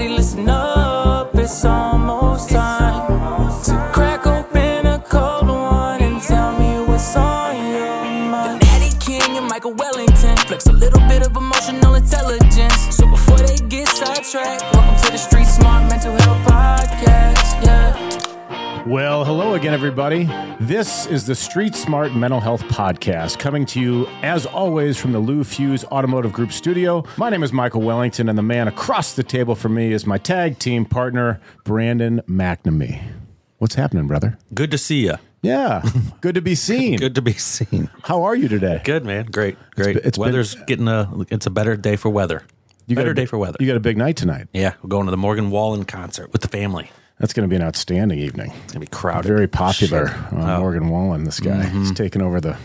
Everybody listen up, it's almost again, everybody. This is the Street Smart Mental Health Podcast coming to you, as always, from the Lou Fusz Automotive Group studio. My name is Michael Wellington, and the man across the table from me is my tag team partner, Brandon McNamee. What's happening, brother? Good to see you. Yeah, good to be seen. Good to be seen. How are you today? Good man. Great. Great. it's been- Weather's getting a. It's a better day for weather. You got better a- day for weather. You got a big night tonight. yeah, we're going to the Morgan Wallen concert with the family. That's going to be an outstanding evening. It's gonna be crowded. Very popular. Uh, Oh. Mm-hmm. Morgan Wallen, this guy, he's taken over the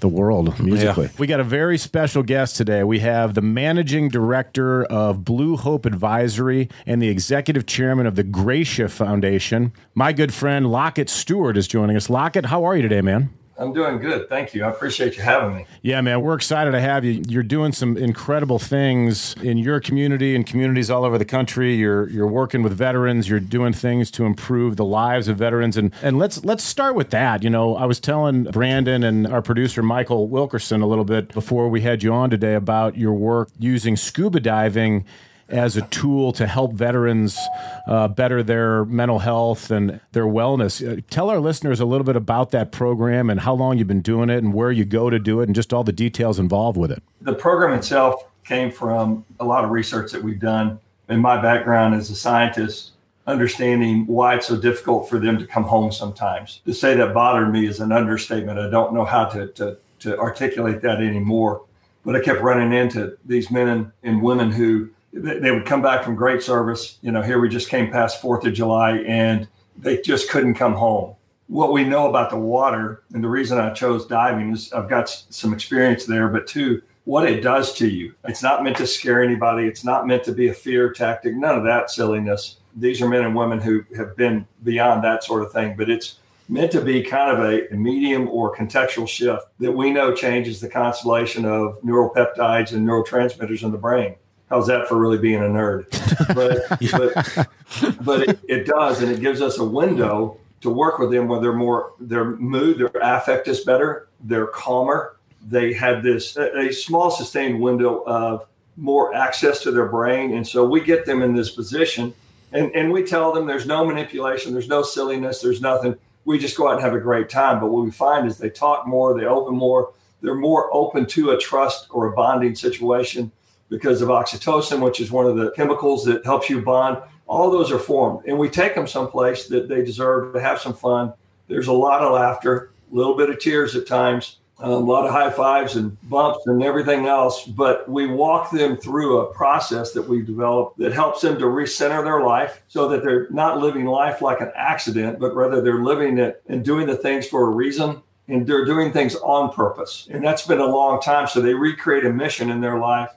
the world musically. We got a very special guest today. We have the managing director of Blue Hope Advisory and the executive chairman of the Gratia Foundation. My good friend Lockett Stewart is joining us. Lockett, how are you today, man? I'm doing good. Thank you. I appreciate you having me. Yeah, man, we're excited to have you. You're doing some incredible things in your community and communities all over the country. You're you're working with veterans. You're doing things to improve the lives of veterans. And and let's let's start with that. You know, I was telling Brandon and our producer Michael Wilkerson a little bit before we had you on today about your work using scuba diving as a tool to help veterans uh, better their mental health and their wellness. Uh, tell our listeners a little bit about that program and how long you've been doing it and where you go to do it and just all the details involved with it. The program itself came from a lot of research that we've done. In my background as a scientist, understanding why it's so difficult for them to come home sometimes. To say that bothered me is an understatement. I don't know how to, to, to articulate that anymore. But I kept running into these men and, and women who they would come back from great service. You know, here we just came past Fourth of July and they just couldn't come home. What we know about the water, and the reason I chose diving is I've got some experience there, but two, what it does to you. It's not meant to scare anybody. It's not meant to be a fear tactic. None of that silliness. These are men and women who have been beyond that sort of thing, but it's meant to be kind of a, medium or contextual shift that we know changes the constellation of neuropeptides and neurotransmitters in the brain. How's that for really being a nerd? But, but, but it, it does, and it gives us a window to work with them where they're more, their mood, their affect is better, they're calmer. They had this, a, a small sustained window of more access to their brain. And so we get them in this position and, and we tell them there's no manipulation, there's no silliness, there's nothing. We just go out and have a great time. But what we find is they talk more, they open more, they're more open to a trust or a bonding situation because of oxytocin, which is one of the chemicals that helps you bond. All those are formed. And we take them someplace that they deserve to have some fun. There's a lot of laughter, a little bit of tears at times, um, a lot of high fives and bumps and everything else. But we walk them through a process that we've developed that helps them to recenter their life so that they're not living life like an accident, but rather they're living it and doing the things for a reason and they're doing things on purpose. And that's been a long time. So they recreate a mission in their life.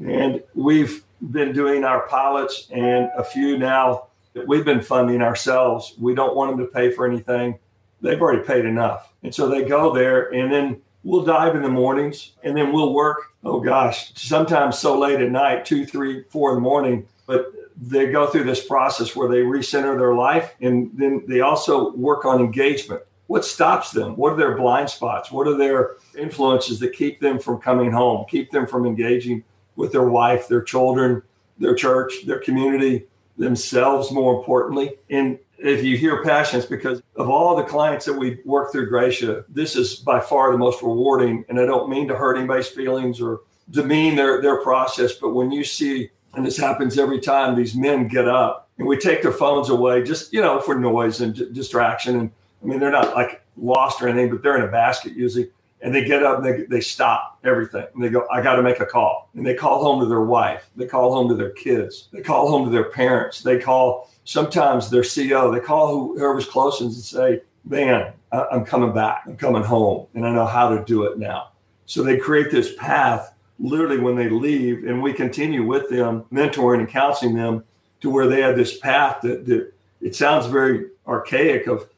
And we've been doing our pilots and a few now that we've been funding ourselves. We don't want them to pay for anything. They've already paid enough. And so they go there and then we'll dive in the mornings and then we'll work. Oh gosh, sometimes so late at night, two, three, four in the morning. But they go through this process where they recenter their life and then they also work on engagement. What stops them? What are their blind spots? What are their influences that keep them from coming home, keep them from engaging with their wife, their children, their church, their community, themselves, more importantly? And if you hear passion, it's because of all the clients that we work through Gratia, this is by far the most rewarding. And I don't mean to hurt anybody's feelings or demean their, their process, but when you see, and this happens every time, these men get up and we take their phones away just, you know, for noise and d- distraction. And I mean, they're not like lost or anything, but they're in a basket usually. And they get up and they, they stop everything. And they go, I got to make a call. And they call home to their wife. They call home to their kids. They call home to their parents. They call sometimes their CEO. They call whoever's closest and say, man, I'm coming back. I'm coming home. And I know how to do it now. So they create this path literally when they leave. And we continue with them, mentoring and counseling them to where they have this path that, that it sounds very archaic of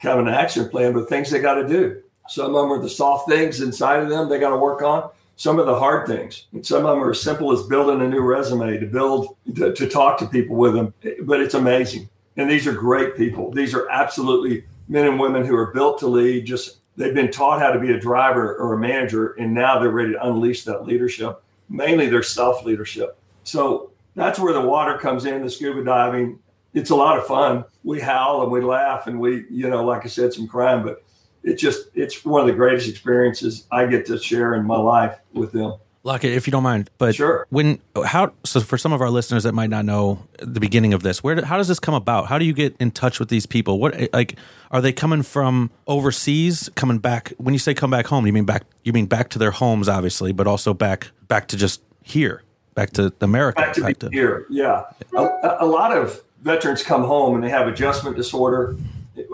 kind of an action plan, but things they got to do. Some of them are the soft things inside of them they got to work on. some of the hard things. And some of them are as simple as building a new resume to build to, to talk to people with them. But it's amazing. And these are great people. These are absolutely men and women who are built to lead. Just they've been taught how to be a driver or a manager, and now they're ready to unleash that leadership. Mainly their self leadership. So that's where the water comes in. The scuba diving. It's a lot of fun. We howl and we laugh and we, you know, like I said, some crime, but it just it's one of the greatest experiences I get to share in my life with them. Lockett, if you don't mind, but Sure. when how so for some of our listeners that might not know the beginning of this, where how does this come about? How do you get in touch with these people? What eh, like are they coming from overseas, coming back? When you say come back home, you mean back you mean back to their homes, obviously, but also back back to just here, back to America, back to be here. Yeah, a, a lot of veterans come home and they have adjustment disorder.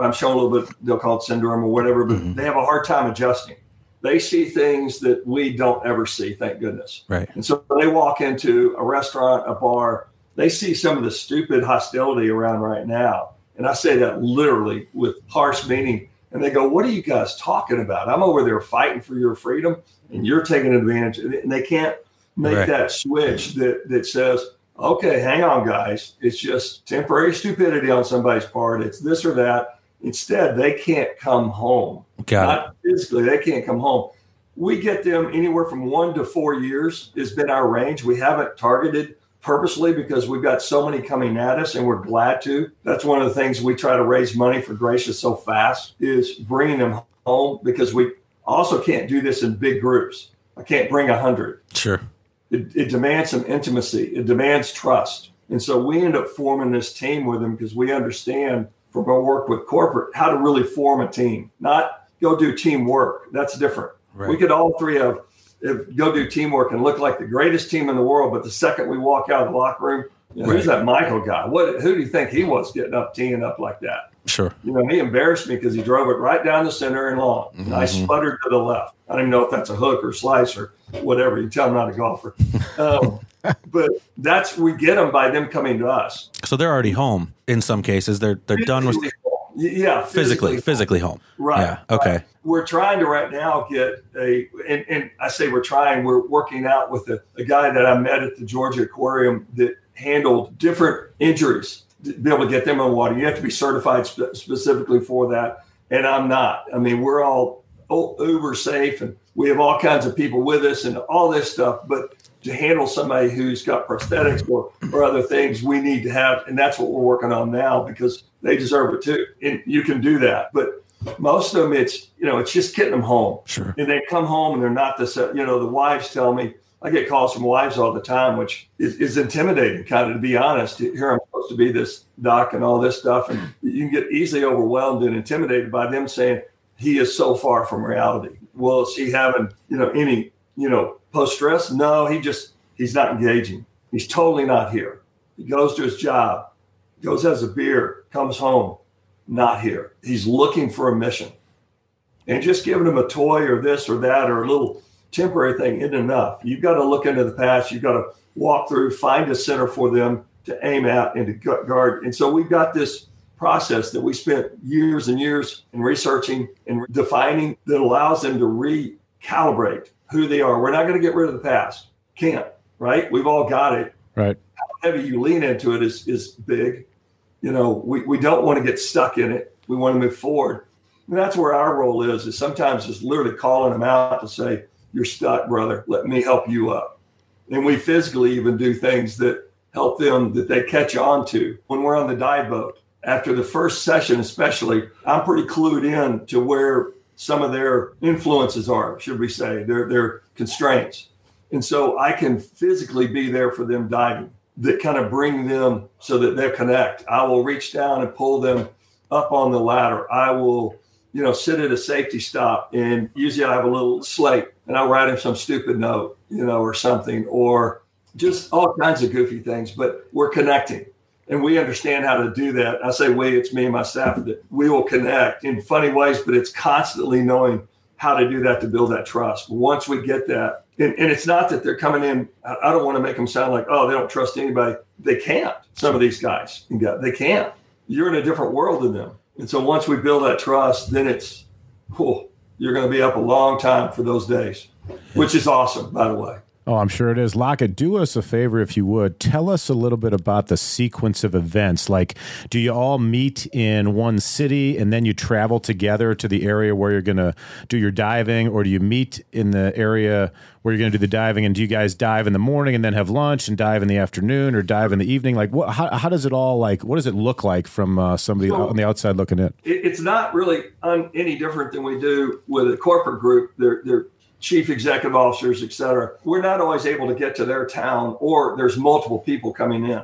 I'm showing a little bit. They'll call it syndrome or whatever, but Mm-hmm. they have a hard time adjusting. They see things that we don't ever see. Thank goodness. Right. And so they walk into a restaurant, a bar, they see some of the stupid hostility around right now. And I say that literally with harsh meaning. And they go, What are you guys talking about? I'm over there fighting for your freedom and you're taking advantage. And they can't make Right. that switch that, that says, Okay, hang on, guys. It's just temporary stupidity on somebody's part. It's this or that. Instead, they can't come home Got it. not physically. They can't come home. We get them anywhere from one to four years has been our range. We haven't targeted purposely because we've got so many coming at us and we're glad to. That's one of the things we try to raise money for Gracious so fast is bringing them home because we also can't do this in big groups. I can't bring a hundred Sure. it, it demands some intimacy. It demands trust. And so we end up forming this team with them because we understand from our work with corporate how to really form a team, not go do teamwork. That's different. Right. We could all three have, go do teamwork and look like the greatest team in the world, but the second we walk out of the locker room, you know, who's that Michael guy? What? Who do you think he was getting up, teeing up like that? Sure. You know, he embarrassed me because he drove it right down the center and long. And I Mhm. sputtered to the left. I don't even know if that's a hook or slice or whatever. You tell I'm not a golfer. Um, but that's we get them by them coming to us. So they're already home in some cases. They're they're done with yeah, physically physically home. Right. Yeah. Okay. right. We're trying to right now get a, and, and I say we're trying, we're working out with a, a guy that I met at the Georgia Aquarium that handled different injuries to be able to get them in water. You have to be certified spe- specifically for that. And I'm not. I mean, we're all uber safe and we have all kinds of people with us and all this stuff. But to handle somebody who's got prosthetics or, or other things, we need to have, and that's what we're working on now because they deserve it too. And you can do that. But most of them, it's, you know, it's just getting them home. Sure. And they come home and they're not the, you know, the wives tell me, I get calls from wives all the time, which is, is intimidating, kind of, to be honest. Here I'm supposed to be this doc and all this stuff. And you can get easily overwhelmed and intimidated by them saying, he is so far from reality. Well, is he having, you know, any, you know, post stress? No, he just, he's not engaging. He's totally not here. He goes to his job, goes, has a beer, comes home, not here. He's looking for a mission. And just giving him a toy or this or that or a little temporary thing isn't enough. You've got to look into the past. You've got to walk through, find a center for them to aim at and to guard. And so we've got this process that we spent years and years in researching and defining that allows them to recalibrate who they are. We're not going to get rid of the past. Can't, right? We've all got it Right. How heavy you lean into it is is big. You know, we, we don't want to get stuck in it. We want to move forward. And that's where our role is, is sometimes just literally calling them out to say, You're stuck, brother. Let me help you up. And we physically even do things that help them that they catch on to when we're on the dive boat. After the first session, especially, I'm pretty clued in to where some of their influences are, should we say, their their constraints. And so I can physically be there for them diving that kind of bring them so that they connect. I will reach down and pull them up on the ladder. I will, you know, sit at a safety stop and usually I have a little slate and I'll write him some stupid note, you know, or something, or just all kinds of goofy things, but we're connecting. And we understand how to do that. I say we, it's me and my staff that we will connect in funny ways, but it's constantly knowing how to do that to build that trust. Once we get that, and, and it's not that they're coming in. I don't want to make them sound like, oh, they don't trust anybody. They can't. Some of these guys, they can't. You're in a different world than them. And so once we build that trust, then it's, cool. You're going to be up a long time for those days. which is awesome, by the way. Oh, I'm sure it is. Lockett, do us a favor if you would. Tell us a little bit about the sequence of events. Like, do you all meet in one city and then you travel together to the area where you're going to do your diving, or do you meet in the area where you're going to do the diving? And do you guys dive in the morning and then have lunch and dive in the afternoon or dive in the evening? Like, what? How, how does it all like? What does it look like from uh, somebody So- on the outside looking in? it's not really un, any different than we do with a corporate group. They're, they're chief executive officers, et cetera. We're not always able to get to their town, or there's multiple people coming in.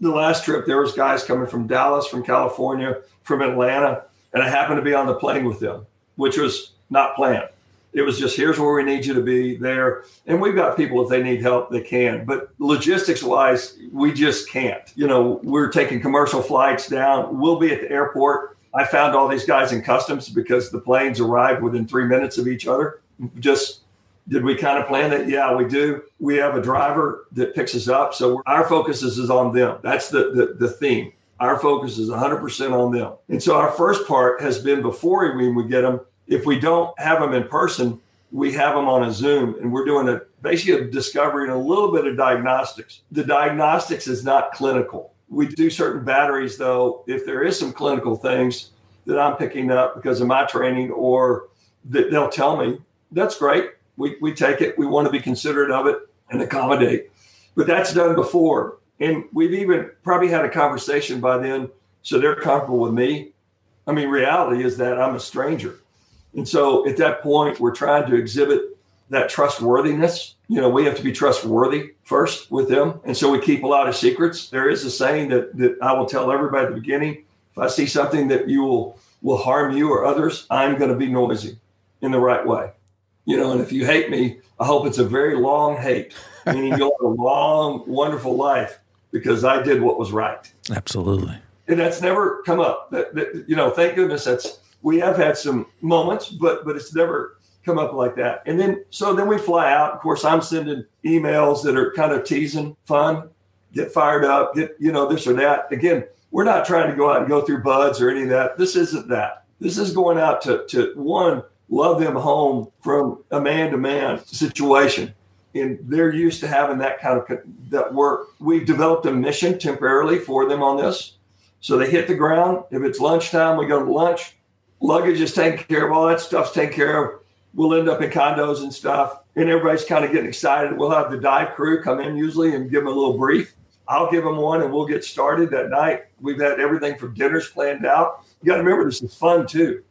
The last trip, there was guys coming from Dallas, from California, from Atlanta, and I happened to be on the plane with them, which was not planned. It was just here's where we need you to be there, and we've got people if they need help, they can. But logistics wise, we just can't. You know, we're taking commercial flights down. We'll be at the airport. I found all these guys in customs because the planes arrived within three minutes of each other. Just did we kind of plan it? Yeah, we do. We have a driver that picks us up, so our focus is, on them. That's the, the the theme. Our focus is 100% on them. And so our first part has been before we, we get them. If we don't have them in person, we have them on a Zoom, and we're doing a basically a discovery and a little bit of diagnostics. The diagnostics is not clinical. We do certain batteries, though. If there is some clinical things that I'm picking up because of my training, or that they'll tell me, that's great. We, we take it. We want to be considerate of it and accommodate. But that's done before. And we've even probably had a conversation by then. So they're comfortable with me. I mean, reality is that I'm a stranger. And so at that point, we're trying to exhibit that trustworthiness. You know, we have to be trustworthy first with them. And so we keep a lot of secrets. There is a saying that, that I will tell everybody at the beginning if I see something that you will, will harm you or others, I'm going to be noisy in the right way. You know, and if you hate me, I hope it's a very long hate, meaning you'll have a long, wonderful life because I did what was right Absolutely. and that's never come up. That, that you know, thank goodness that's we have had some moments, but but it's never come up like that. And then so then we fly out. Of course, I'm sending emails that are kind of teasing, fun, get fired up, get you know this or that. Again, we're not trying to go out and go through BUD/S or any of that. This isn't that. This is going out to to one love them home from a man to man situation and they're used to having that kind of that work. We've developed a mission temporarily for them on this. So they hit the ground. If it's lunchtime, we go to lunch. Luggage is taken care of. All that stuff's taken care of. We'll end up in condos and stuff. And everybody's kind of getting excited. We'll have the dive crew come in usually and give them a little brief. I'll give them one and we'll get started that night. We've had everything from dinners planned out. You got to remember, this is fun too.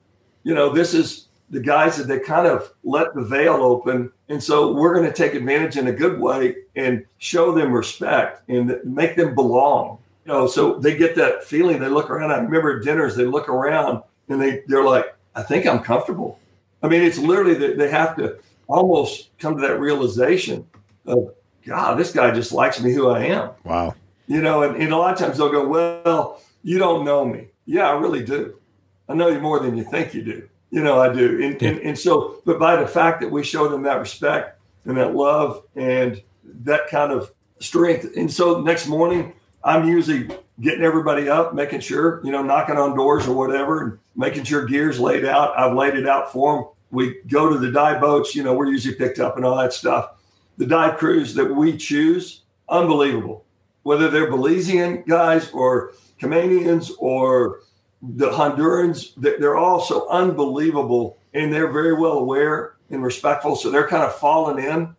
You know, this is the guys that they kind of let the veil open. And so we're going to take advantage in a good way and show them respect and make them belong. You know, so they get that feeling. They look around. I remember dinners, they look around and they, they're like, I think I'm comfortable. I mean, it's literally that they have to almost come to that realization of, God, this guy just likes me who I am. Wow. You know, and, and a lot of times they'll go, Well, you don't know me. Yeah, I really do. I know you more than you think you do. You know, I do. And, and, and so, but by the fact that we show them that respect and that love and that kind of strength. And so next morning, I'm usually getting everybody up, making sure, you know, knocking on doors or whatever, and making sure gear's laid out. I've laid it out for them. We go to the dive boats, you know, we're usually picked up and all that stuff. The dive crews that we choose, unbelievable. Whether they're Belizean guys or Caymanians or the Hondurans, they- they're all so unbelievable and they're very well aware and respectful. So they're kind of falling in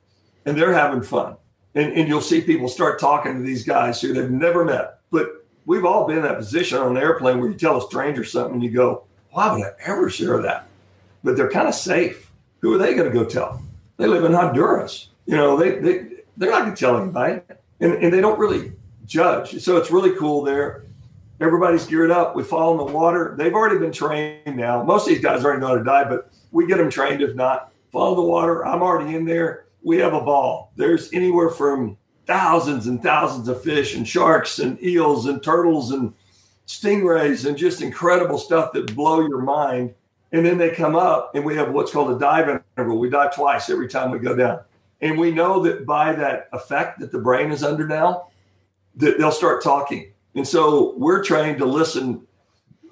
and they're having fun. And, and you'll see people start talking to these guys who they've never met. But we've all been in that position on an airplane where you tell a stranger something and you go, why would I ever share that? But they're kind of safe. Who are they going to go tell? They live in Honduras. You know, they, they, they're not going to tell anybody. And, and they don't really judge. So it's really cool there. Everybody's geared up. We fall in the water. They've already been trained now. Most of these guys already know how to dive, but we get them trained. If not, fall in the water. I'm already in there. We have a ball. There's anywhere from thousands and thousands of fish and sharks and eels and turtles and stingrays and just incredible stuff that blow your mind. And then they come up and we have what's called a dive interval. We dive twice every time we go down. And we know that by that effect that the brain is under now, that they'll start talking. And so we're trying to listen.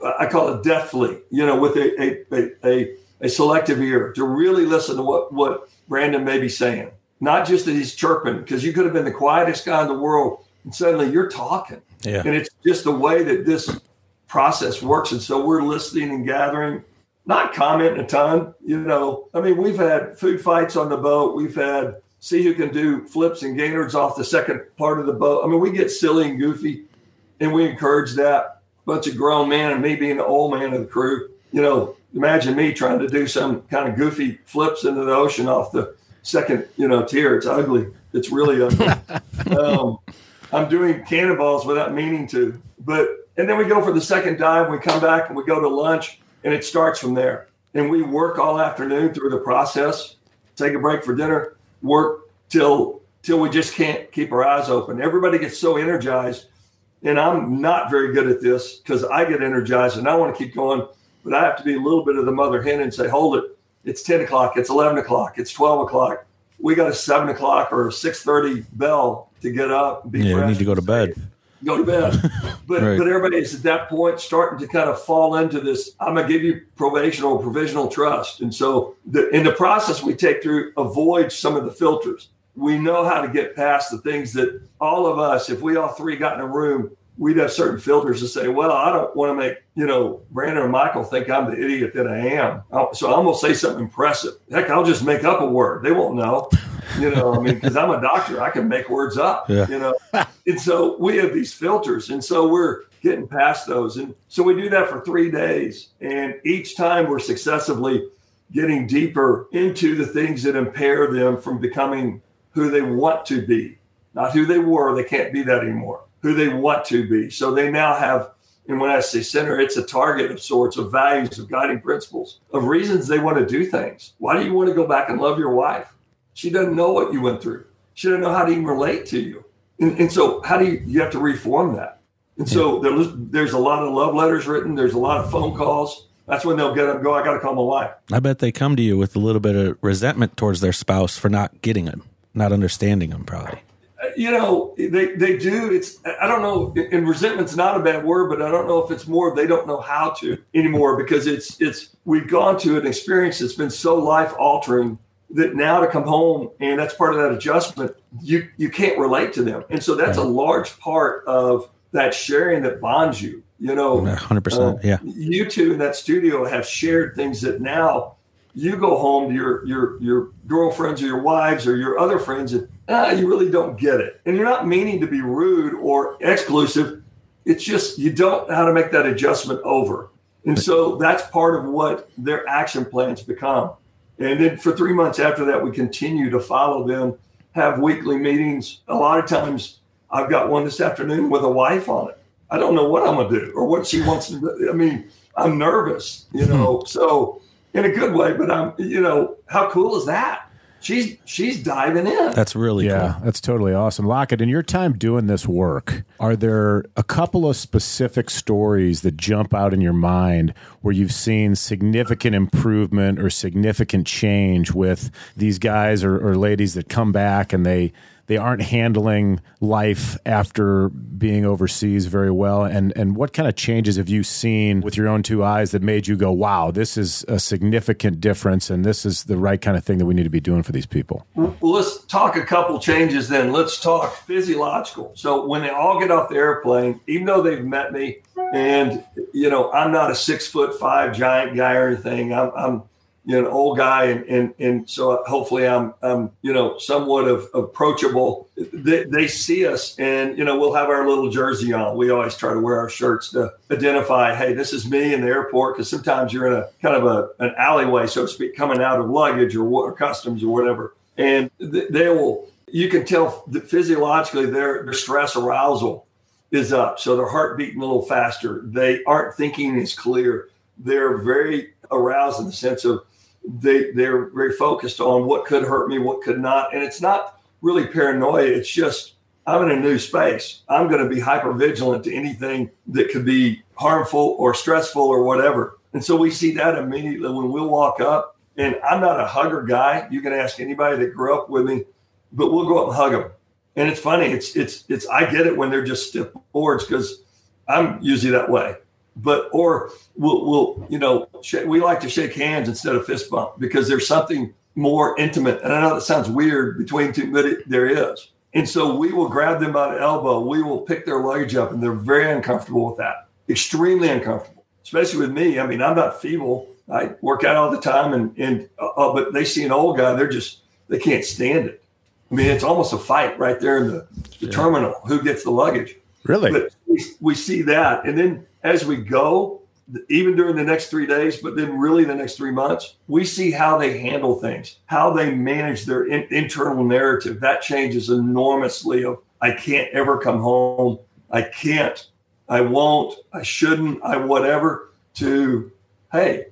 Uh, I call it deftly, you know, with a a, a, a, a selective ear to really listen to what, what Brandon may be saying. Not just that he's chirping, because you could have been the quietest guy in the world and suddenly you're talking. Yeah. And it's just the way that this process works. And so we're listening and gathering, not commenting a ton. You know, I mean, we've had food fights on the boat. We've had see who can do flips and gainers off the second part of the boat. I mean, we get silly and goofy and we encourage that. Bunch of grown men and me being the old man of the crew. You know, imagine me trying to do some kind of goofy flips into the ocean off the second, you know, tier. It's ugly. It's really ugly. um, I'm doing cannonballs without meaning to. But and then we go for the second dive. We come back and we go to lunch, and it starts from there. And we work all afternoon through the process. Take a break for dinner. Work till till we just can't keep our eyes open. Everybody gets so energized, and I'm not very good at this because I get energized and I want to keep going, but I have to be a little bit of the mother hen and say, "Hold it! It's ten o'clock. It's eleven o'clock. It's twelve o'clock. We got a seven o'clock or six thirty bell to get up. Be yeah, fresh, need to go to bed. Go to bed. But right. but everybody is at that point starting to kind of fall into this. I'm gonna give you probation or provisional trust, and so the, in the process we take through avoid some of the filters. We know how to get past the things that all of us, if we all three got in a room, we'd have certain filters to say, well, I don't want to make, you know, Brandon or Michael think I'm the idiot that I am. So I'm going to say something impressive. Heck, I'll just make up a word. They won't know, you know, I mean, because I'm a doctor, I can make words up, yeah. you know. and so we have these filters. And so we're getting past those. And so we do that for three days. And each time we're successively getting deeper into the things that impair them from becoming who they want to be, not who they were. They can't be that anymore who they want to be. So they now have, and when I say center, it's a target of sorts of values, of guiding principles, of reasons they want to do things. Why do you want to go back and love your wife? She doesn't know what you went through. She doesn't know how to even relate to you. And, and so, how do you, you have to reform that? And so, there's, there's a lot of love letters written, there's a lot of phone calls. That's when they'll get up go, I got to call my wife. I bet they come to you with a little bit of resentment towards their spouse for not getting them, not understanding them, probably you know they they do it's i don't know and resentment's not a bad word but i don't know if it's more they don't know how to anymore because it's it's we've gone to an experience that's been so life altering that now to come home and that's part of that adjustment you you can't relate to them. And so that's a large part of that sharing that bonds you you know? 100% uh, yeah. you two in that studio have shared things that now you go home to your your your girlfriends or your wives or your other friends and ah, you really don't get it. And you're not meaning to be rude or exclusive. It's just you don't know how to make that adjustment over. And so that's part of what their action plans become. And then for three months after that we continue to follow them have weekly meetings. A lot of times i've got one this afternoon with a wife on it. I don't know what i'm going to do or what she wants to do. I mean i'm nervous you know? So in a good way. But I'm, you know, how cool is that? She's she's diving in. That's really yeah, cool. that's totally awesome. Lockett, in your time doing this work, are there a couple of specific stories that jump out in your mind where you've seen significant improvement or significant change with these guys or, or ladies that come back and they they aren't handling life after being overseas very well. And and what kind of changes have you seen with your own two eyes that made you go wow this is a significant difference and this is the right kind of thing that we need to be doing for these people? Well let's talk a couple changes then. Let's talk physiological. So when they all get off the airplane even though they've met me and you know i'm not a six foot five giant guy or anything i'm, I'm you know, an old guy, and and and so hopefully I'm I'm you know somewhat of approachable. They, they see us, and you know we'll have our little jersey on. We always try to wear our shirts to identify, hey, this is me in the airport, because sometimes you're in a kind of a an alleyway, so to speak, coming out of luggage or, or customs or whatever, and they will. You can tell physiologically their, their stress arousal is up, so their heart beating a little faster. They aren't thinking as clear. They're very aroused in the sense of they they're very focused on what could hurt me, what could not, and it's not really paranoia. It's just I'm in a new space. I'm going to be hyper vigilant to anything that could be harmful or stressful or whatever. And so we see that immediately when we'll walk up. And I'm not a hugger guy. You can ask anybody that grew up with me, but we'll go up and hug them. And it's funny. It's it's it's. I get it when they're just stiff boards because I'm usually that way. But or we'll, we'll you know sh- we like to shake hands instead of fist bump because there's something more intimate. And i know that sounds weird between two but it, there is. And so we will grab them by the elbow. We will pick their luggage up and they're very uncomfortable with that. Extremely uncomfortable especially with me. I mean i'm not feeble. I work out all the time and and uh, uh but they see an old guy they're just they can't stand it. I mean it's almost a fight right there in the, the terminal who gets the luggage. Really? but we, we see that. And then as we go, even during the next three days, but then really the next three months, we see how they handle things, how they manage their in, internal narrative. That changes enormously. Of I can't ever come home. I can't. I won't. I shouldn't. I whatever. To hey,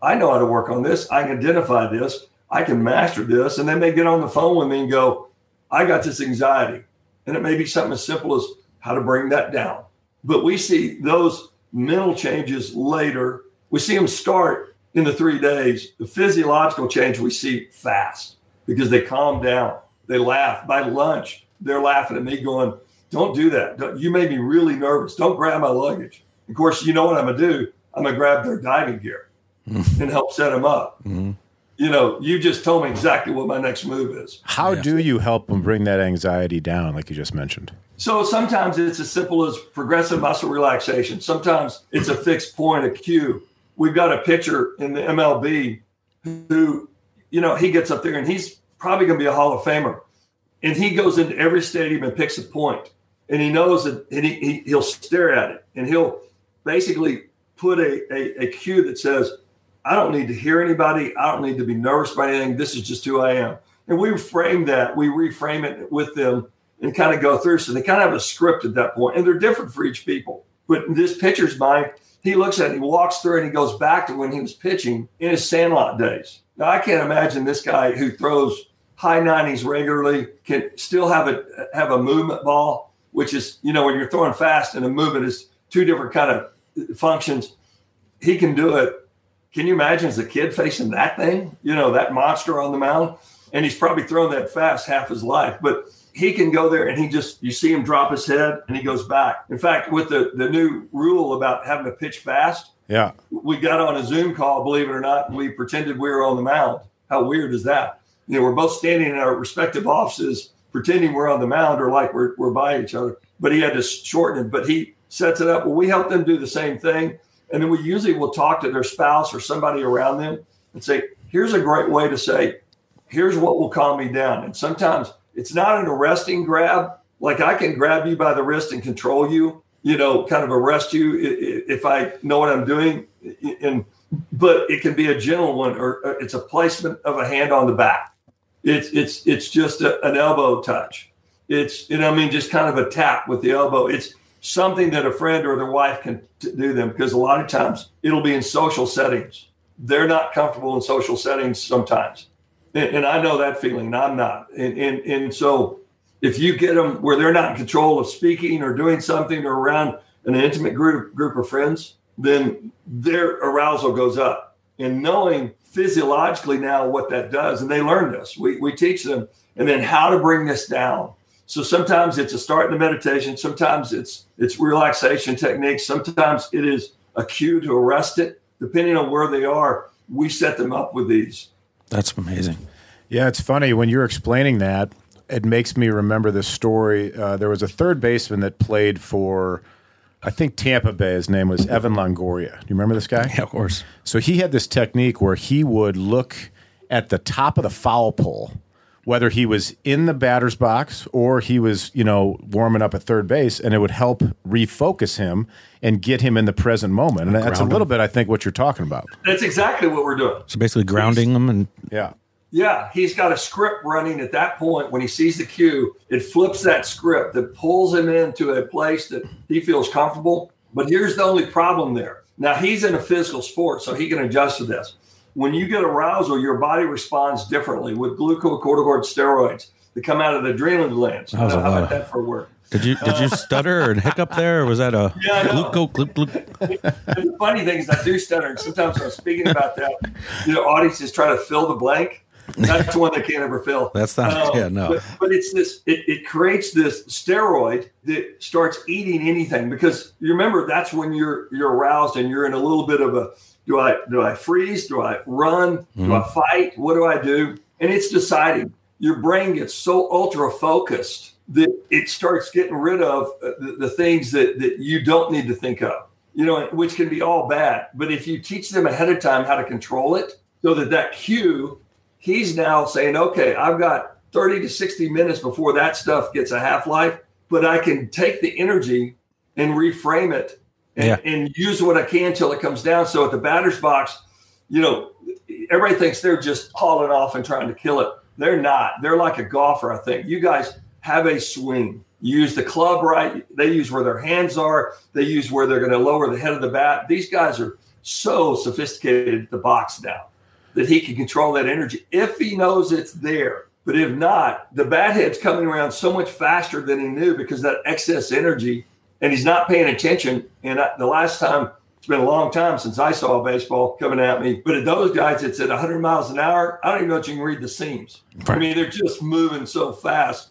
I know how to work on this. I can identify this. I can master this. And then they get on the phone with me and go, I got this anxiety. And it may be something as simple as how to bring that down. But we see those mental changes later. We see them start in the three days. The physiological change we see fast because they calm down. They laugh. By lunch, they're laughing at me, going, Don't do that. Don't, you made me really nervous. Don't grab my luggage. Of course, you know what I'm going to do? I'm going to grab their diving gear and help set them up. Mm-hmm. You know, you just told me exactly what my next move is. How do you help them bring that anxiety down, like you just mentioned? So sometimes it's as simple as progressive muscle relaxation. Sometimes it's a fixed point, a cue. We've got a pitcher in the MLB who, you know, he gets up there and he's probably going to be a Hall of Famer. And he goes into every stadium and picks a point. And he knows that and he, he, he'll stare at it and he'll basically put a, a, a cue that says, I don't need to hear anybody. I don't need to be nervous by anything. This is just who I am. And we frame that, we reframe it with them and kind of go through. So they kind of have a script at that point. and they're different for each people. But in this pitcher's mind, he looks at it, he walks through, and he goes back to when he was pitching in his Sandlot days. Now I can't imagine this guy who throws high 90s regularly can still have a have a movement ball, which is you know when you're throwing fast and a movement is two different kind of functions. He can do it. Can you imagine as a kid facing that thing? You know that monster on the mound, and he's probably thrown that fast half his life, but he can go there and he just you see him drop his head and he goes back. In fact, with the the new rule about having to pitch fast, Yeah. we got on a Zoom call, believe it or not, and we pretended we were on the mound. How weird is that? You know, we're both standing in our respective offices, pretending we're on the mound or like we're, we're by each other. But he had to shorten it. But he sets it up. Well, we help them do the same thing. And then we usually will talk to their spouse or somebody around them and say, here's a great way to say, here's what will calm me down. And sometimes it's not an arresting grab. Like I can grab you by the wrist and control you, you know, kind of arrest you if I know what I'm doing. And but it can be a gentle one, or it's a placement of a hand on the back. It's it's it's just a, an elbow touch. It's you know I mean just kind of a tap with the elbow. It's something that a friend or their wife can t- do them because a lot of times it'll be in social settings. They're not comfortable in social settings sometimes and, and I know that feeling, and I'm not. And, and and so if you get them where they're not in control of speaking or doing something or around an intimate group group of friends, then their arousal goes up. And knowing physiologically now what that does, and they learn this, we, we teach them, and then how to bring this down. So sometimes it's a start in the meditation, sometimes it's it's relaxation techniques, sometimes it is a cue to arrest it. Depending on where they are, we set them up with these. That's amazing. Yeah, it's funny when you're explaining that. It makes me remember this story. Uh, there was a third baseman that played for, I think Tampa Bay. His name was Evan Longoria. Do you remember this guy? Yeah, of course. So he had this technique where he would look at the top of the foul pole, whether he was in the batter's box or he was, you know, warming up at third base, and it would help refocus him and get him in the present moment. And that's a little him. bit, I think, what you're talking about. That's exactly what we're doing. So basically, grounding him, and Yeah. Yeah, he's got a script running at that point when he sees the cue. It flips that script that pulls him into a place that he feels comfortable. But here's the only problem there. Now he's in a physical sport, so he can adjust to this. When you get arousal, your body responds differently with glucocorticoid steroids that come out of the adrenal glands. That was a How about that for a word? did you did you uh, stutter or hiccup there, or was that a Yeah, gluco glip? the funny thing is, I do stutter, and sometimes when I'm speaking about that, The audience audiences try to fill the blank. That's one they can't ever fill. That's not- Um, yeah, no. But, but it's this. It, it creates this steroid that starts eating anything because you remember that's when you're you're aroused and you're in a little bit of a do I do I freeze? Do I run? Do I fight? What do I do? And it's deciding. Your brain gets so ultra focused that it starts getting rid of uh, the, the things that that you don't need to think of. You know, which can be all bad. But if you teach them ahead of time how to control it, so that that cue, he's now saying, okay, I've got 30 to 60 minutes before that stuff gets a half life, but I can take the energy and reframe it and, Yeah. and use what I can till it comes down. So at the batter's box, you know, everybody thinks they're just hauling off and trying to kill it. They're not. They're like a golfer, I think. You guys have a swing. You use the club right. They use where their hands are. They use where they're going to lower the head of the bat. These guys are so sophisticated at the box now that he can control that energy if he knows it's there. But if not, the bat head's coming around so much faster than he knew because that excess energy, and he's not paying attention. And I, the last time, it's been a long time since I saw a baseball coming at me. But at those guys, it's at 100 miles an hour. I don't even know if you can read the seams. I mean, they're just moving so fast.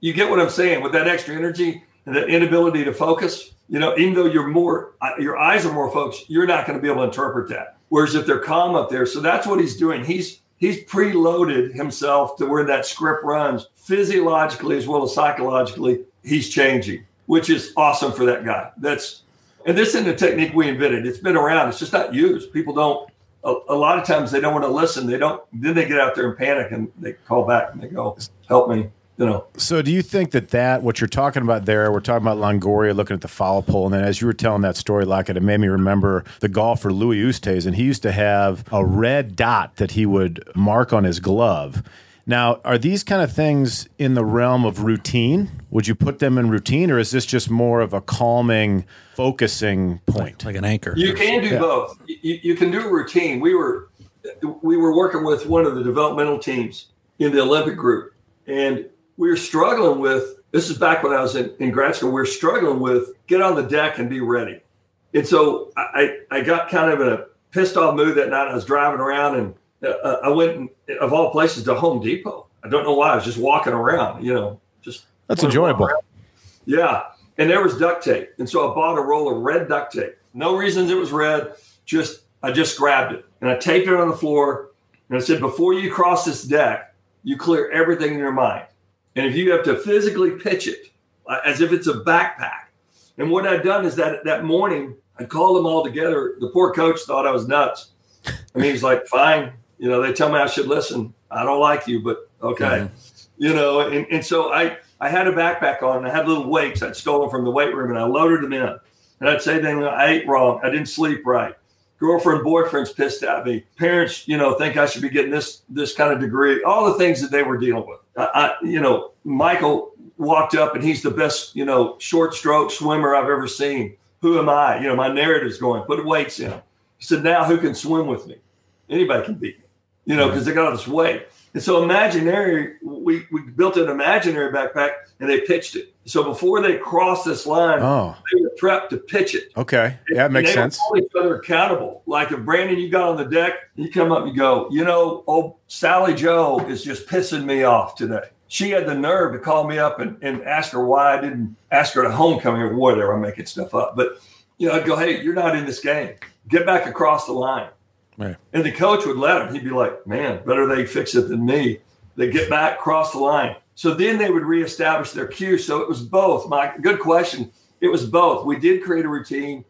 You get what I'm saying with that extra energy and that inability to focus. You know, even though you're more, uh, your eyes are more focused, you're not going to be able to interpret that. Whereas if they're calm up there, so that's what he's doing. He's he's preloaded himself to where that script runs physiologically as well as psychologically. He's changing, which is awesome for that guy. That's and this isn't a technique we invented. It's been around. It's just not used. People don't. A, a lot of times they don't want to listen. They don't. Then they get out there and panic and they call back and they go, "Help me." You know. So, do you think that that what you're talking about there? We're talking about Longoria looking at the foul pole, and then as you were telling that story, like it, it made me remember the golfer Louis Oosthuizen, and he used to have a red dot that he would mark on his glove. Now, are these kind of things in the realm of routine? Would you put them in routine, or is this just more of a calming, focusing point? like an anchor. You can do Yeah. both. You, you can do a routine. We were we were working with one of the developmental teams in the Olympic group, and we were struggling with. This is back when I was in, in grad school. We were struggling with get on the deck and be ready. And so I, I got kind of in a pissed off mood that night. I was driving around and uh, I went, of all places, to Home Depot. I don't know why. I was just walking around, you know, just That's wanted to walk enjoyable. Yeah. And there was duct tape. And so I bought a roll of red duct tape. No reasons it was red. Just, I just grabbed it and I taped it on the floor. And I said, before you cross this deck, you clear everything in your mind. And if you have to physically pitch it uh, as if it's a backpack. And what I'd done is that that morning, I called them all together. The poor coach thought I was nuts. I mean, he's like, fine. You know, they tell me I should listen. I don't like you, but okay. You know, and, and so I, I had a backpack on and I had little weights I'd stolen from the weight room and I loaded them in. And I'd say then I ate wrong. I didn't sleep right. Girlfriend, boyfriend's pissed at me. Parents, you know, think I should be getting this this kind of degree. All the things that they were dealing with. I, you know, Michael walked up and he's the best, you know, short stroke swimmer I've ever seen. Who am I? You know, my narrative's going. Put weights in. He said, now who can swim with me? Anybody can beat me. You know, because they got all this weight. And so imaginary, we, we built an imaginary backpack and they pitched it. So before they crossed this line, Oh, they were prepped to pitch it. okay. Yeah, it makes And they would sense. Hold each other accountable. Like if Brandon, you got on the deck, you come up and you go, you know, oh, Sally Joe is just pissing me off today. She had the nerve to call me up and, and ask her why I didn't ask her to homecoming or whatever. I'm making stuff up. But, you know, I'd go, hey, you're not in this game. Get back across the line. Right. And the coach would let him. He'd be like, man, better they fix it than me. They get back, cross the line. So then they would reestablish their cue. So it was both. My good question. It was both. We did create a routine,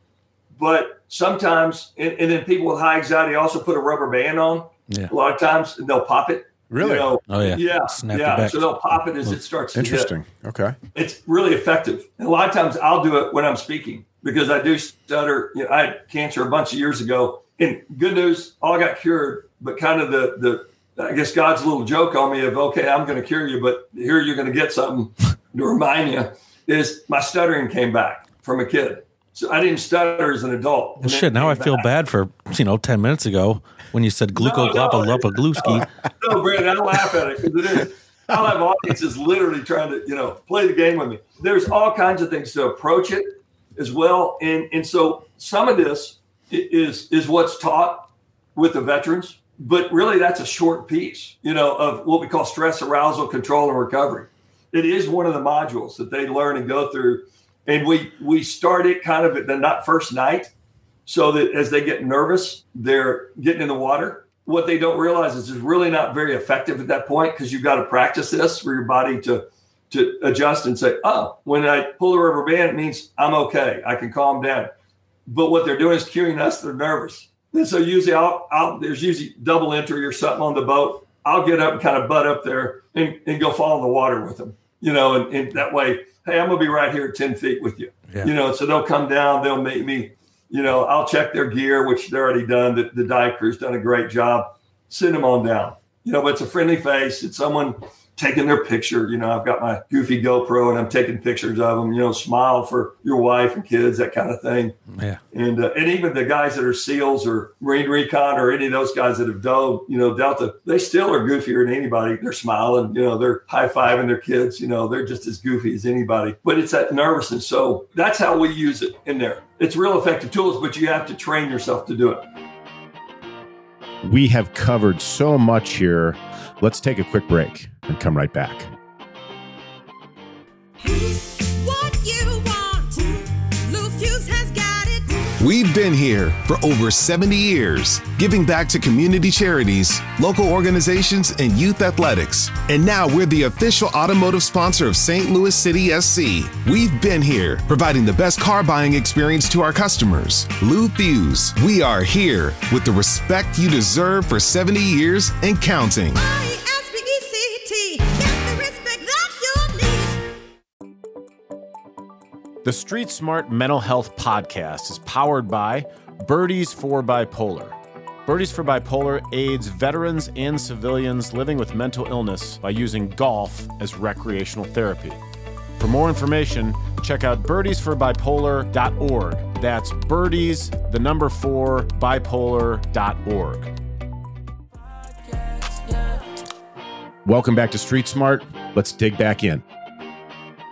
but sometimes, and, and then people with high anxiety also put a rubber band on. Yeah. A lot of times, and they'll pop it. Really? You know, Oh, yeah. yeah, Snap yeah. So they'll pop it as it starts. Interesting. Okay. it's really effective. And a lot of times I'll do it when I'm speaking because I do stutter. You know, I had cancer a bunch of years ago. And good news, all got cured. But kind of the the I guess God's little joke on me of okay, I'm going to cure you, but here you're going to get something to remind you is my stuttering came back from a kid. So I didn't stutter as an adult. Well, shit. Now I feel bad for you know ten minutes ago when you said gluco No, no. gluski. no, Brandon, I laugh at it because it is. I'll have audiences literally trying to, you know, play the game with me. There's all kinds of things to approach it as well, and and so some of this is is what's taught with the veterans. but really that's a short piece, you know, of what we call stress arousal control and recovery. It is one of the modules that they learn and go through. And we we start it kind of at the not first night, so that as they get nervous, they're getting in the water. What they don't realize is it's really not very effective at that point because you've got to practice this for your body to to adjust and say, oh, when I pull the rubber band, it means I'm okay. I can calm down. But what they're doing is cueing us, they're nervous. And so usually I'll, I'll, there's usually double entry or something on the boat. I'll get up and kind of butt up there and, and go fall in the water with them, you know, and, and that way, hey, I'm gonna be right here at 10 feet with you. Yeah. You know, so they'll come down, they'll meet me, you know, I'll check their gear, which they're already done. The, the dive crew's done a great job. Send them on down. You know, but it's a friendly face. It's someone taking their picture. You know, I've got my goofy GoPro and I'm taking pictures of them. You know, smile for your wife and kids, that kind of thing. Yeah. And uh, and even the guys that are SEALs or Marine Recon or any of those guys that have dove, you know, Delta, they still are goofier than anybody. They're smiling. You know, they're high fiving their kids. You know, they're just as goofy as anybody. But it's that nervousness. So that's how we use it in there. It's real effective tools, but you have to train yourself to do it. We have covered so much here. Let's take a quick break and come right back. We've been here for over 70 years, giving back to community charities, local organizations, and youth athletics. And now we're the official automotive sponsor of St. Louis City SC. We've been here, providing the best car buying experience to our customers. Lou Fusz, we are here with the respect you deserve for 70 years and counting. The Street Smart Mental Health Podcast is powered by Birdies for Bipolar. Birdies for Bipolar aids veterans and civilians living with mental illness by using golf as recreational therapy. For more information, check out birdiesforbipolar.org. That's birdies, the number four, bipolar.org. Welcome back to Street Smart. Let's dig back in.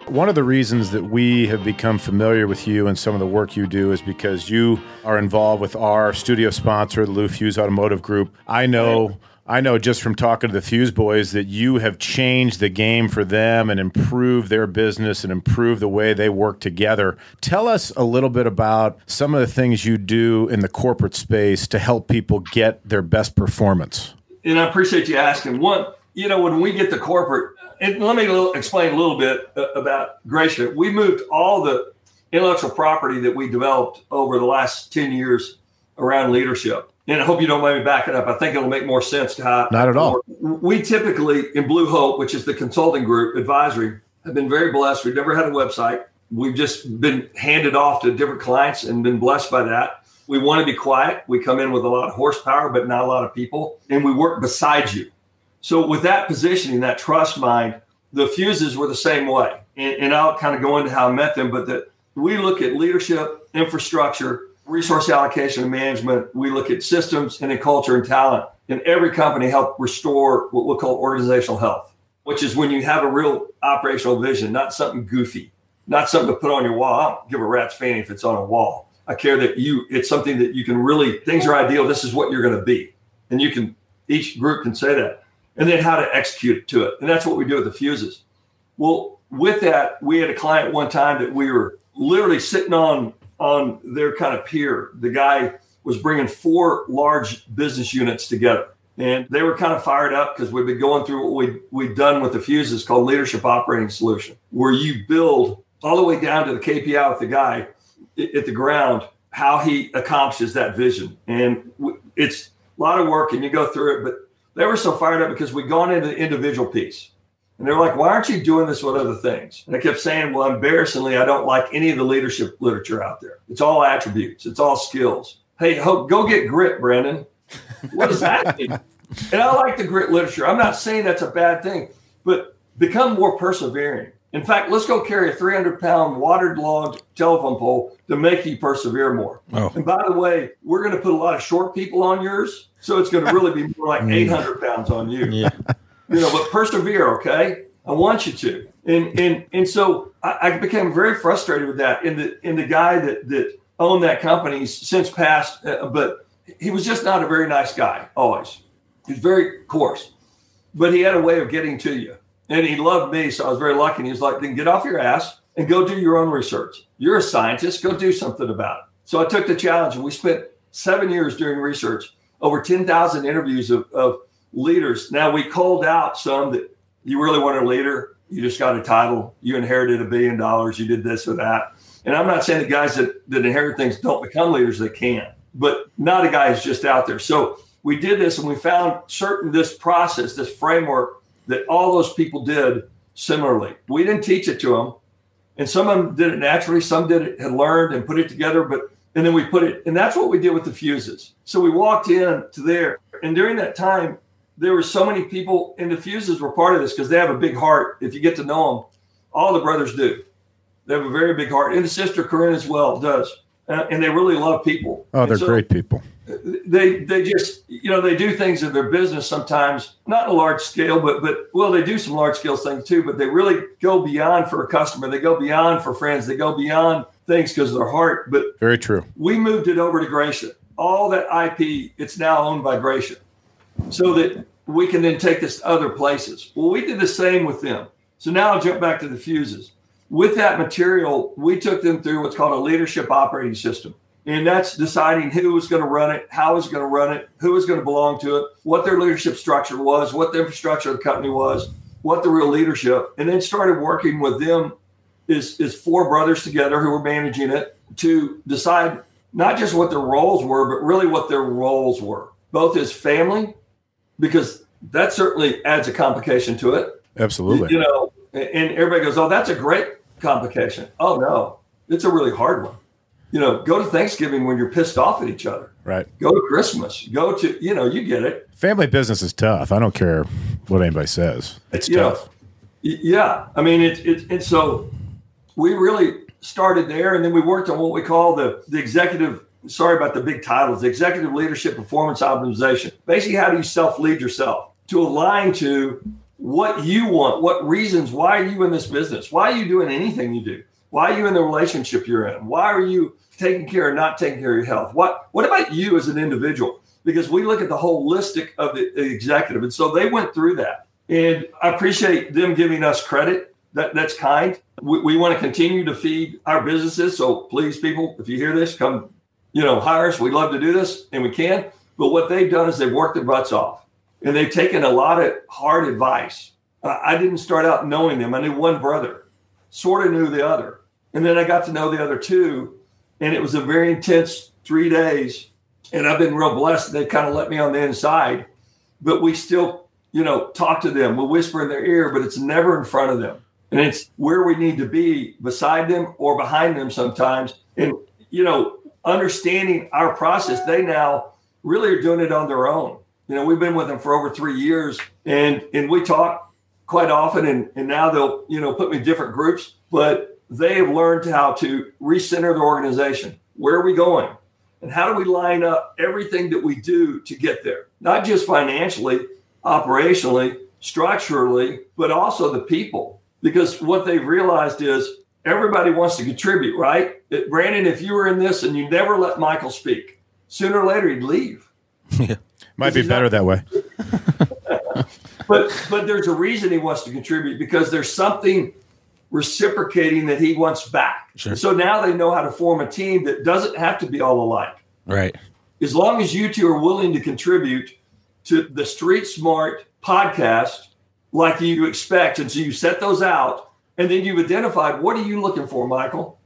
One of the reasons that we have become familiar with you and some of the work you do is because you are involved with our studio sponsor, the Lou Fusz Automotive Group. I know. I know just from talking to the Fusz Boys that you have changed the game for them and improved their business and improved the way they work together. Tell us a little bit about some of the things you do in the corporate space to help people get their best performance. And I appreciate you asking. One, you know, when we get to corporate, and let me explain a little bit uh, about Gratia. We moved all the intellectual property that we developed over the last 10 years around leadership. And I hope you don't mind me backing up. I think it'll make more sense to how. Not at all. We typically, in Blue Hope, which is the consulting group advisory, have been very blessed. We've never had a website. We've just been handed off to different clients and been blessed by that. We want to be quiet. We come in with a lot of horsepower, but not a lot of people. And we work beside you. So with that positioning, that trust mind, the Fuszes were the same way. And, and I'll kind of go into how I met them, but that we look at leadership, infrastructure, resource allocation and management. We look at systems and then culture and talent. And every company help restore what we'll call organizational health, which is when you have a real operational vision, not something goofy, not something to put on your wall. I don't give a rat's fanny if it's on a wall. I care that you, it's something that you can really, things are ideal. This is what you're going to be. And you can, each group can say that and then how to execute to it. And that's what we do with the Fuszes. Well, with that, we had a client one time that we were literally sitting on on their kind of pier. The guy was bringing four large business units together. And they were kind of fired up because we've been going through what we, we've done with the Fuszes called Leadership Operating Solution, where you build all the way down to the KPI with the guy at the ground, how he accomplishes that vision. And it's a lot of work and you go through it, but they were so fired up because we'd gone into the individual piece. And they're like, why aren't you doing this with other things? And I kept saying, well, embarrassingly, I don't like any of the leadership literature out there. It's all attributes, it's all skills. Hey, ho- go get grit, Brandon. What does that mean? and I like the grit literature. I'm not saying that's a bad thing, but become more persevering. In fact, let's go carry a 300 pound waterlogged telephone pole to make you persevere more. Oh. And by the way, we're going to put a lot of short people on yours. So it's going to really be more like mm. 800 pounds on you. Yeah. You know, but persevere, okay? I want you to. And and and so I, I became very frustrated with that. And the and the guy that that owned that company he's since passed, uh, but he was just not a very nice guy always. He's very coarse, but he had a way of getting to you. And he loved me, so I was very lucky. And he was like, then get off your ass and go do your own research. You're a scientist, go do something about it. So I took the challenge and we spent seven years doing research, over 10,000 interviews of, of leaders. Now we called out some that you really want a leader, you just got a title, you inherited a billion dollars, you did this or that. And I'm not saying the guys that, that inherit things don't become leaders, they can, but not a guy who's just out there. So we did this and we found certain this process, this framework that all those people did similarly. We didn't teach it to them. And some of them did it naturally, some did it, had learned and put it together, but and then we put it, and that's what we did with the Fuszes. So we walked in to there, and during that time, there were so many people, and the Fuszes were part of this because they have a big heart. If you get to know them, all the brothers do. They have a very big heart, and the sister Corinne as well does, uh, and they really love people. Oh, they're so great people. They they just you know they do things in their business sometimes not a large scale, but but well they do some large scale things too. But they really go beyond for a customer. They go beyond for friends. They go beyond things because of their heart. But Very true. we moved it over to Gratia. All that IP, it's now owned by Gratia, so that we can then take this to other places. Well, we did the same with them. So now I'll jump back to the Fuszes. With that material, we took them through what's called a leadership operating system. And that's deciding who was going to run it, how was going to run it, who was going to belong to it, what their leadership structure was, what the infrastructure of the company was, what the real leadership, and then started working with them is is four brothers together who were managing it to decide not just what their roles were, but really what their roles were, both as family, because that certainly adds a complication to it. Absolutely. You know, and everybody goes, "Oh, that's a great complication." Oh no, it's a really hard one. You know, go to Thanksgiving when you're pissed off at each other. Right. Go to Christmas. Go to you know, you get it. Family business is tough. I don't care what anybody says. It's you tough. y- yeah, I mean, it's, it, and so we really started there, and then we worked on what we call the the executive. Sorry about the big titles. The executive leadership performance optimization. Basically, how do you self lead yourself to align to what you want? What reasons? Why are you in this business? Why are you doing anything you do? Why are you in the relationship you're in? Why are you taking care or not taking care of your health? What What about you as an individual? Because we look at the holistic of the, executive, and so they went through that. And I appreciate them giving us credit. That that's kind. We, we want to continue to feed our businesses. So please, people, if you hear this, come, you know, hire us. We love to do this, and we can. But what they've done is they've worked their butts off, and they've taken a lot of hard advice. I didn't start out knowing them. I knew one brother, sort of knew the other, and then I got to know the other two, and it was a very intense three days. And I've been real blessed. They kind of let me on the inside, but we still, you know, talk to them. We'll whisper in their ear, but it's never in front of them. And it's where we need to be beside them or behind them sometimes. And, you know, understanding our process, they now really are doing it on their own. You know, we've been with them for over three years and and we talk quite often and, and now they'll, you know, put me in different groups, but they have learned how to recenter their organization. Where are we going? And how do we line up everything that we do to get there? Not just financially, operationally, structurally, but also the people. Because what they've realized is everybody wants to contribute, right? Brandon, if you were in this and you never let Michael speak, sooner or later he'd leave. Yeah. Might be better not- that way. But but there's a reason he wants to contribute because there's something reciprocating that he wants back. Sure. So now they know how to form a team that doesn't have to be all alike. Right. as long as you two are willing to contribute to the Street Smart podcast like you expect, and so you set those out, and then you've identified what are you looking for, Michael,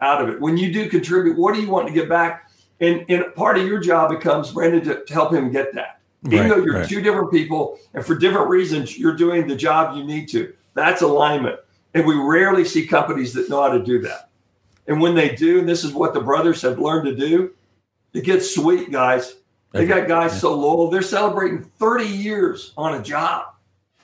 out of it. When you do contribute, what do you want to get back? And, and part of your job becomes Brandon to, to help him get that. Even Right, though you're right. two different people, and for different reasons, you're doing the job you need to. That's alignment, and we rarely see companies that know how to do that. And when they do, and this is what the brothers have learned to do, it gets sweet, guys. They got guys so loyal. They're celebrating 30 years on a job.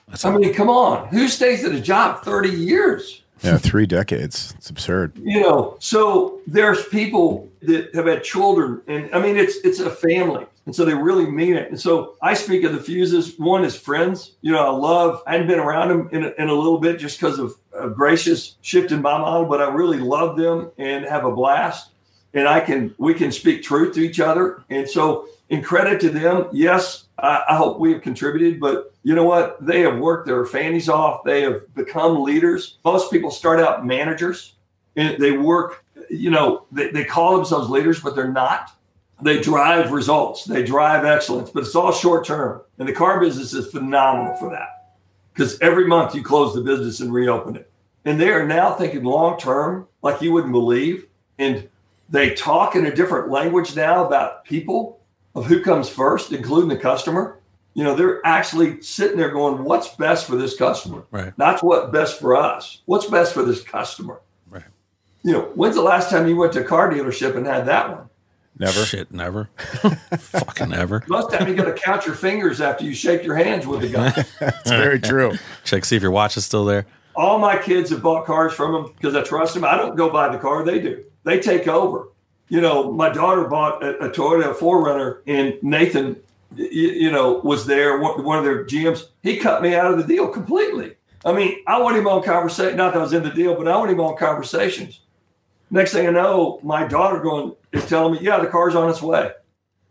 That's I mean, come on. Who stays at a job 30 years? Yeah, three decades. It's absurd. You know, so there's people that have had children, and I mean, it's it's a family, and so they really mean it. And so I speak of the Fuszes. One is friends. You know, I love. I hadn't been around them in a, in a little bit just because of, of Gratia's shift in my model, but I really love them and have a blast. and I can we can speak truth to each other. And so, in credit to them, yes, I, I hope we have contributed. But you know what? They have worked their fannies off. They have become leaders. Most people start out managers, and they work. You know, they, they call themselves leaders, but they're not. They drive results. They drive excellence, but it's all short term. And the car business is phenomenal for that because every month you close the business and reopen it. And they are now thinking long term, like you wouldn't believe. And they talk in a different language now about people of who comes first, including the customer. You know, they're actually sitting there going, what's best for this customer? Right. Not what's best for us. What's best for this customer? Right. You know, when's the last time you went to a car dealership and had that one? Never. Shit, never. Fucking never. Most time you got to count your fingers after you shake your hands with the guy. It's very true. Check see if your watch is still there. All my kids have bought cars from them because I trust them. I don't go buy the car; they do. They take over. You know, my daughter bought a, a Toyota 4Runner, and Nathan, you, you know, was there. One, one of their GMs. He cut me out of the deal completely. I mean, I want him on conversation. Not that I was in the deal, but I want him on conversations. Next thing I know, my daughter going is telling me, "Yeah, the car's on its way."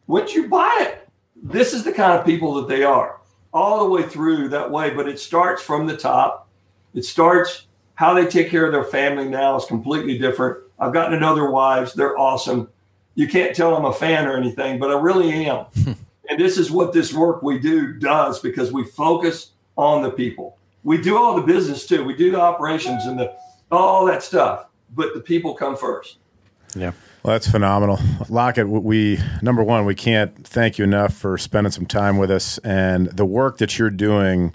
Wouldn't you buy it? This is the kind of people that they are, all the way through that way. But it starts from the top. It starts how they take care of their family now is completely different. I've gotten to know their wives; they're awesome. You can't tell I'm a fan or anything, but I really am. and this is what this work we do does because we focus on the people. We do all the business too. We do the operations and the all that stuff, but the people come first. Yeah. Well, that's phenomenal. Lockett, we number one, we can't thank you enough for spending some time with us and the work that you're doing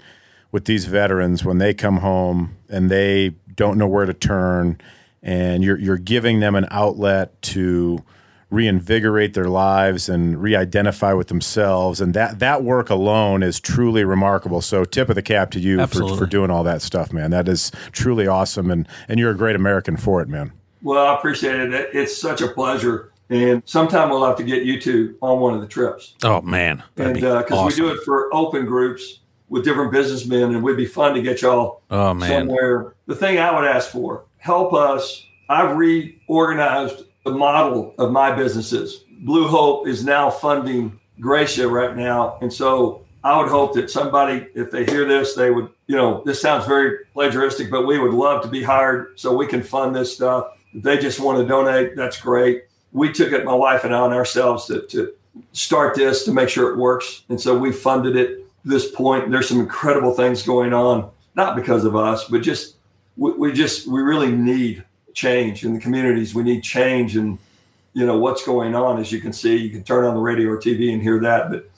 with these veterans when they come home and they don't know where to turn and you're you're giving them an outlet to reinvigorate their lives and re-identify with themselves. And that that work alone is truly remarkable. So tip of the cap to you for, for doing all that stuff man. That is truly awesome and and you're a great american for it man Well, I appreciate it. It- It's such a pleasure. And sometime we'll have to get you two on one of the trips. Oh man. That'd And be uh, because awesome. we do it for open groups with different businessmen, and it'd be fun to get y'all Oh man. somewhere. The thing I would ask for, help us. I've reorganized the model of my businesses. Blue Hope is now funding Gratia right now. And so I would hope that somebody, if they hear this, they would, you know, this sounds very plagiaristic, but we would love to be hired so we can fund this stuff. They just want to donate, that's great. We took it, my wife and I, on ourselves to, to start this to make sure it works. And so we funded it this point. There's some incredible things going on, not because of us, but just we, we just we really need change in the communities. We need change and you know what's going on. As you can see, you can turn on the radio or TV and hear that. But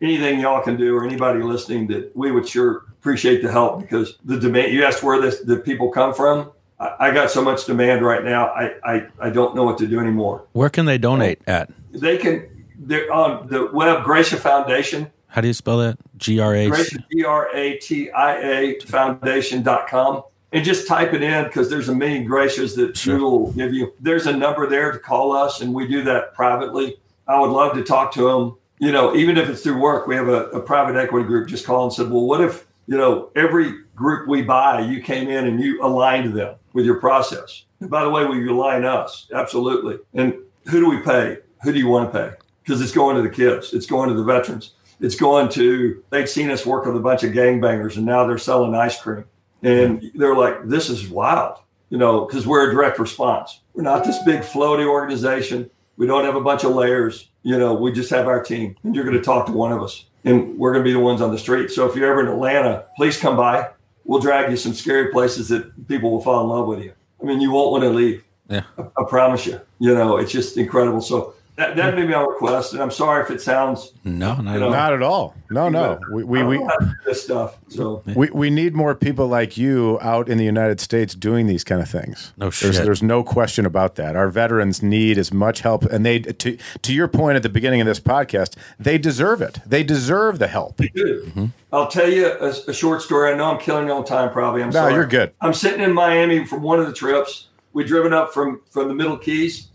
anything y'all can do or anybody listening, that we would sure appreciate the help because the demand. You asked where this the people come from. I, I got so much demand right now. I, I I don't know what to do anymore. Where can they donate um, at? They can. They're on the web Gratia Foundation. How do you spell that? G R A. G R A T I A foundation.com. And just type it in because there's a million gracias that Sure. Google will give you. There's a number there to call us, and we do that privately. I would love to talk to them. You know, even if it's through work, we have a, a private equity group just call and said, well, what if, you know, every group we buy, you came in and you aligned them with your process. And by the way, will you align us? Absolutely. And who do we pay? Who do you want to pay? Because it's going to the kids, it's going to the veterans, it's going to, they'd seen us work with a bunch of gangbangers and now they're selling ice cream. And they're like, this is wild, you know, because we're a direct response. We're not this big floaty organization. We don't have a bunch of layers. You know, we just have our team, and you're going to talk to one of us, and we're going to be the ones on the street. So if you're ever in Atlanta, please come by. We'll drag you some scary places that people will fall in love with you. I mean, you won't want to leave. Yeah. I, I promise you. You know, it's just incredible. So that that'd be my request, and I'm sorry if it sounds No, not You know, Not at all. No, no. We we we, know how to do this stuff. So we, we need more people like you out in the United States doing these kind of things. No There's, shit. there's no question about that. Our veterans need as much help, and they to to your point at the beginning of this podcast, they deserve it. They deserve the help. good. Mm-hmm. I'll tell you a, a short story. I know I'm killing you on time, probably. I'm No, sorry. you're good. I'm sitting in Miami from one of the trips. We driven up from from the Middle Keys,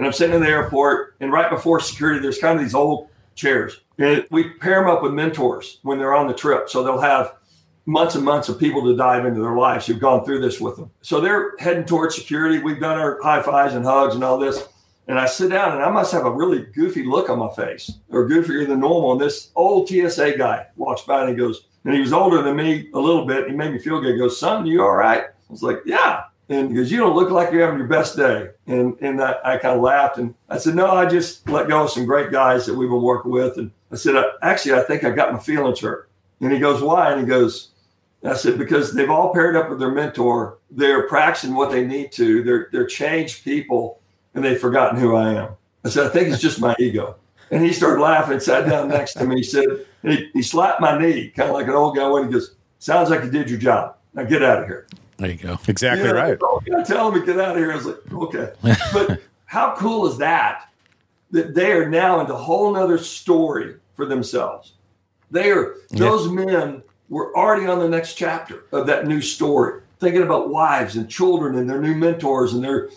and I'm sitting in the airport. And right before security, there's kind of these old chairs, and we pair them up with mentors when they're on the trip, so they'll have months and months of people to dive into their lives who've gone through this with them. So they're heading towards security. We've done our high fives and hugs and all this. And I sit down and I must have a really goofy look on my face or goofier than normal. And this old TSA guy walks by and he goes, and he was older than me a little bit. He made me feel good. He goes, son, you all right? I was like, yeah. And he goes, you don't look like you're having your best day. And and I, I kind of laughed and I said, no, I just let go of some great guys that we've been working with. And I said, actually, I think I got my feelings hurt. And he goes, why? And he goes, I said, because they've all paired up with their mentor. They're practicing what they need to. They're they're changed people and they've forgotten who I am. I said, I think it's just my ego. And he started laughing, sat down next to me. He said, he, he slapped my knee, kind of like an old guy when he goes, Sounds like you did your job. Now get out of here. There you go. Exactly Yeah, right. Oh, yeah, tell him to get out of here. I was like, okay. but how cool is that? That they are now into a whole nother story for themselves. They are those men were already on the next chapter of that new story, thinking about wives and children and their new mentors. And their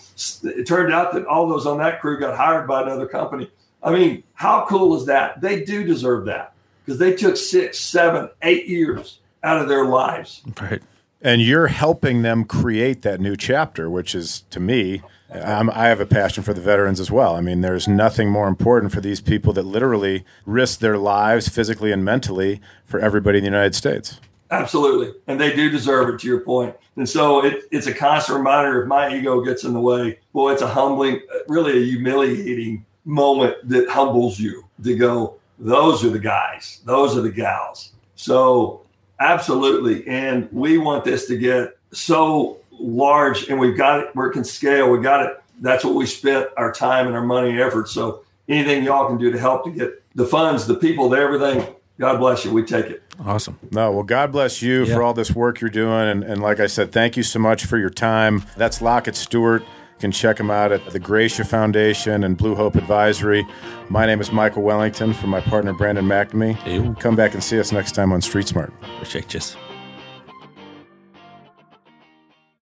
it turned out that all those on that crew got hired by another company. I mean, how cool is that? They do deserve that because they took six, seven, eight years out of their lives. Right. And you're helping them create that new chapter, which is to me, I'm, I have a passion for the veterans as well. I mean, there's nothing more important for these people that literally risk their lives physically and mentally for everybody in the United States. Absolutely. And they do deserve it to your. And so it, it's a constant reminder if my ego gets in the way, boy, it's a humbling, really a humiliating moment that humbles you to go, those are the guys, those are the gals. So absolutely. And we want this to get so large and we've got it where it can scale. We got it. That's what we spent our time and our money and effort. So anything y'all can do to help to get the funds, the people, the everything, God bless you. We take it. Awesome. No, well, God bless you Yeah. for all this work you're doing. And, and like I said, thank you so much for your time. That's Lockett Stewart. Can check them out at the Gratia Foundation and Blue Hope Advisory. My name is Michael Wellington from my partner Brandon McNamee. Ew. Come back and see us next time on Street Smart. Appreciate you.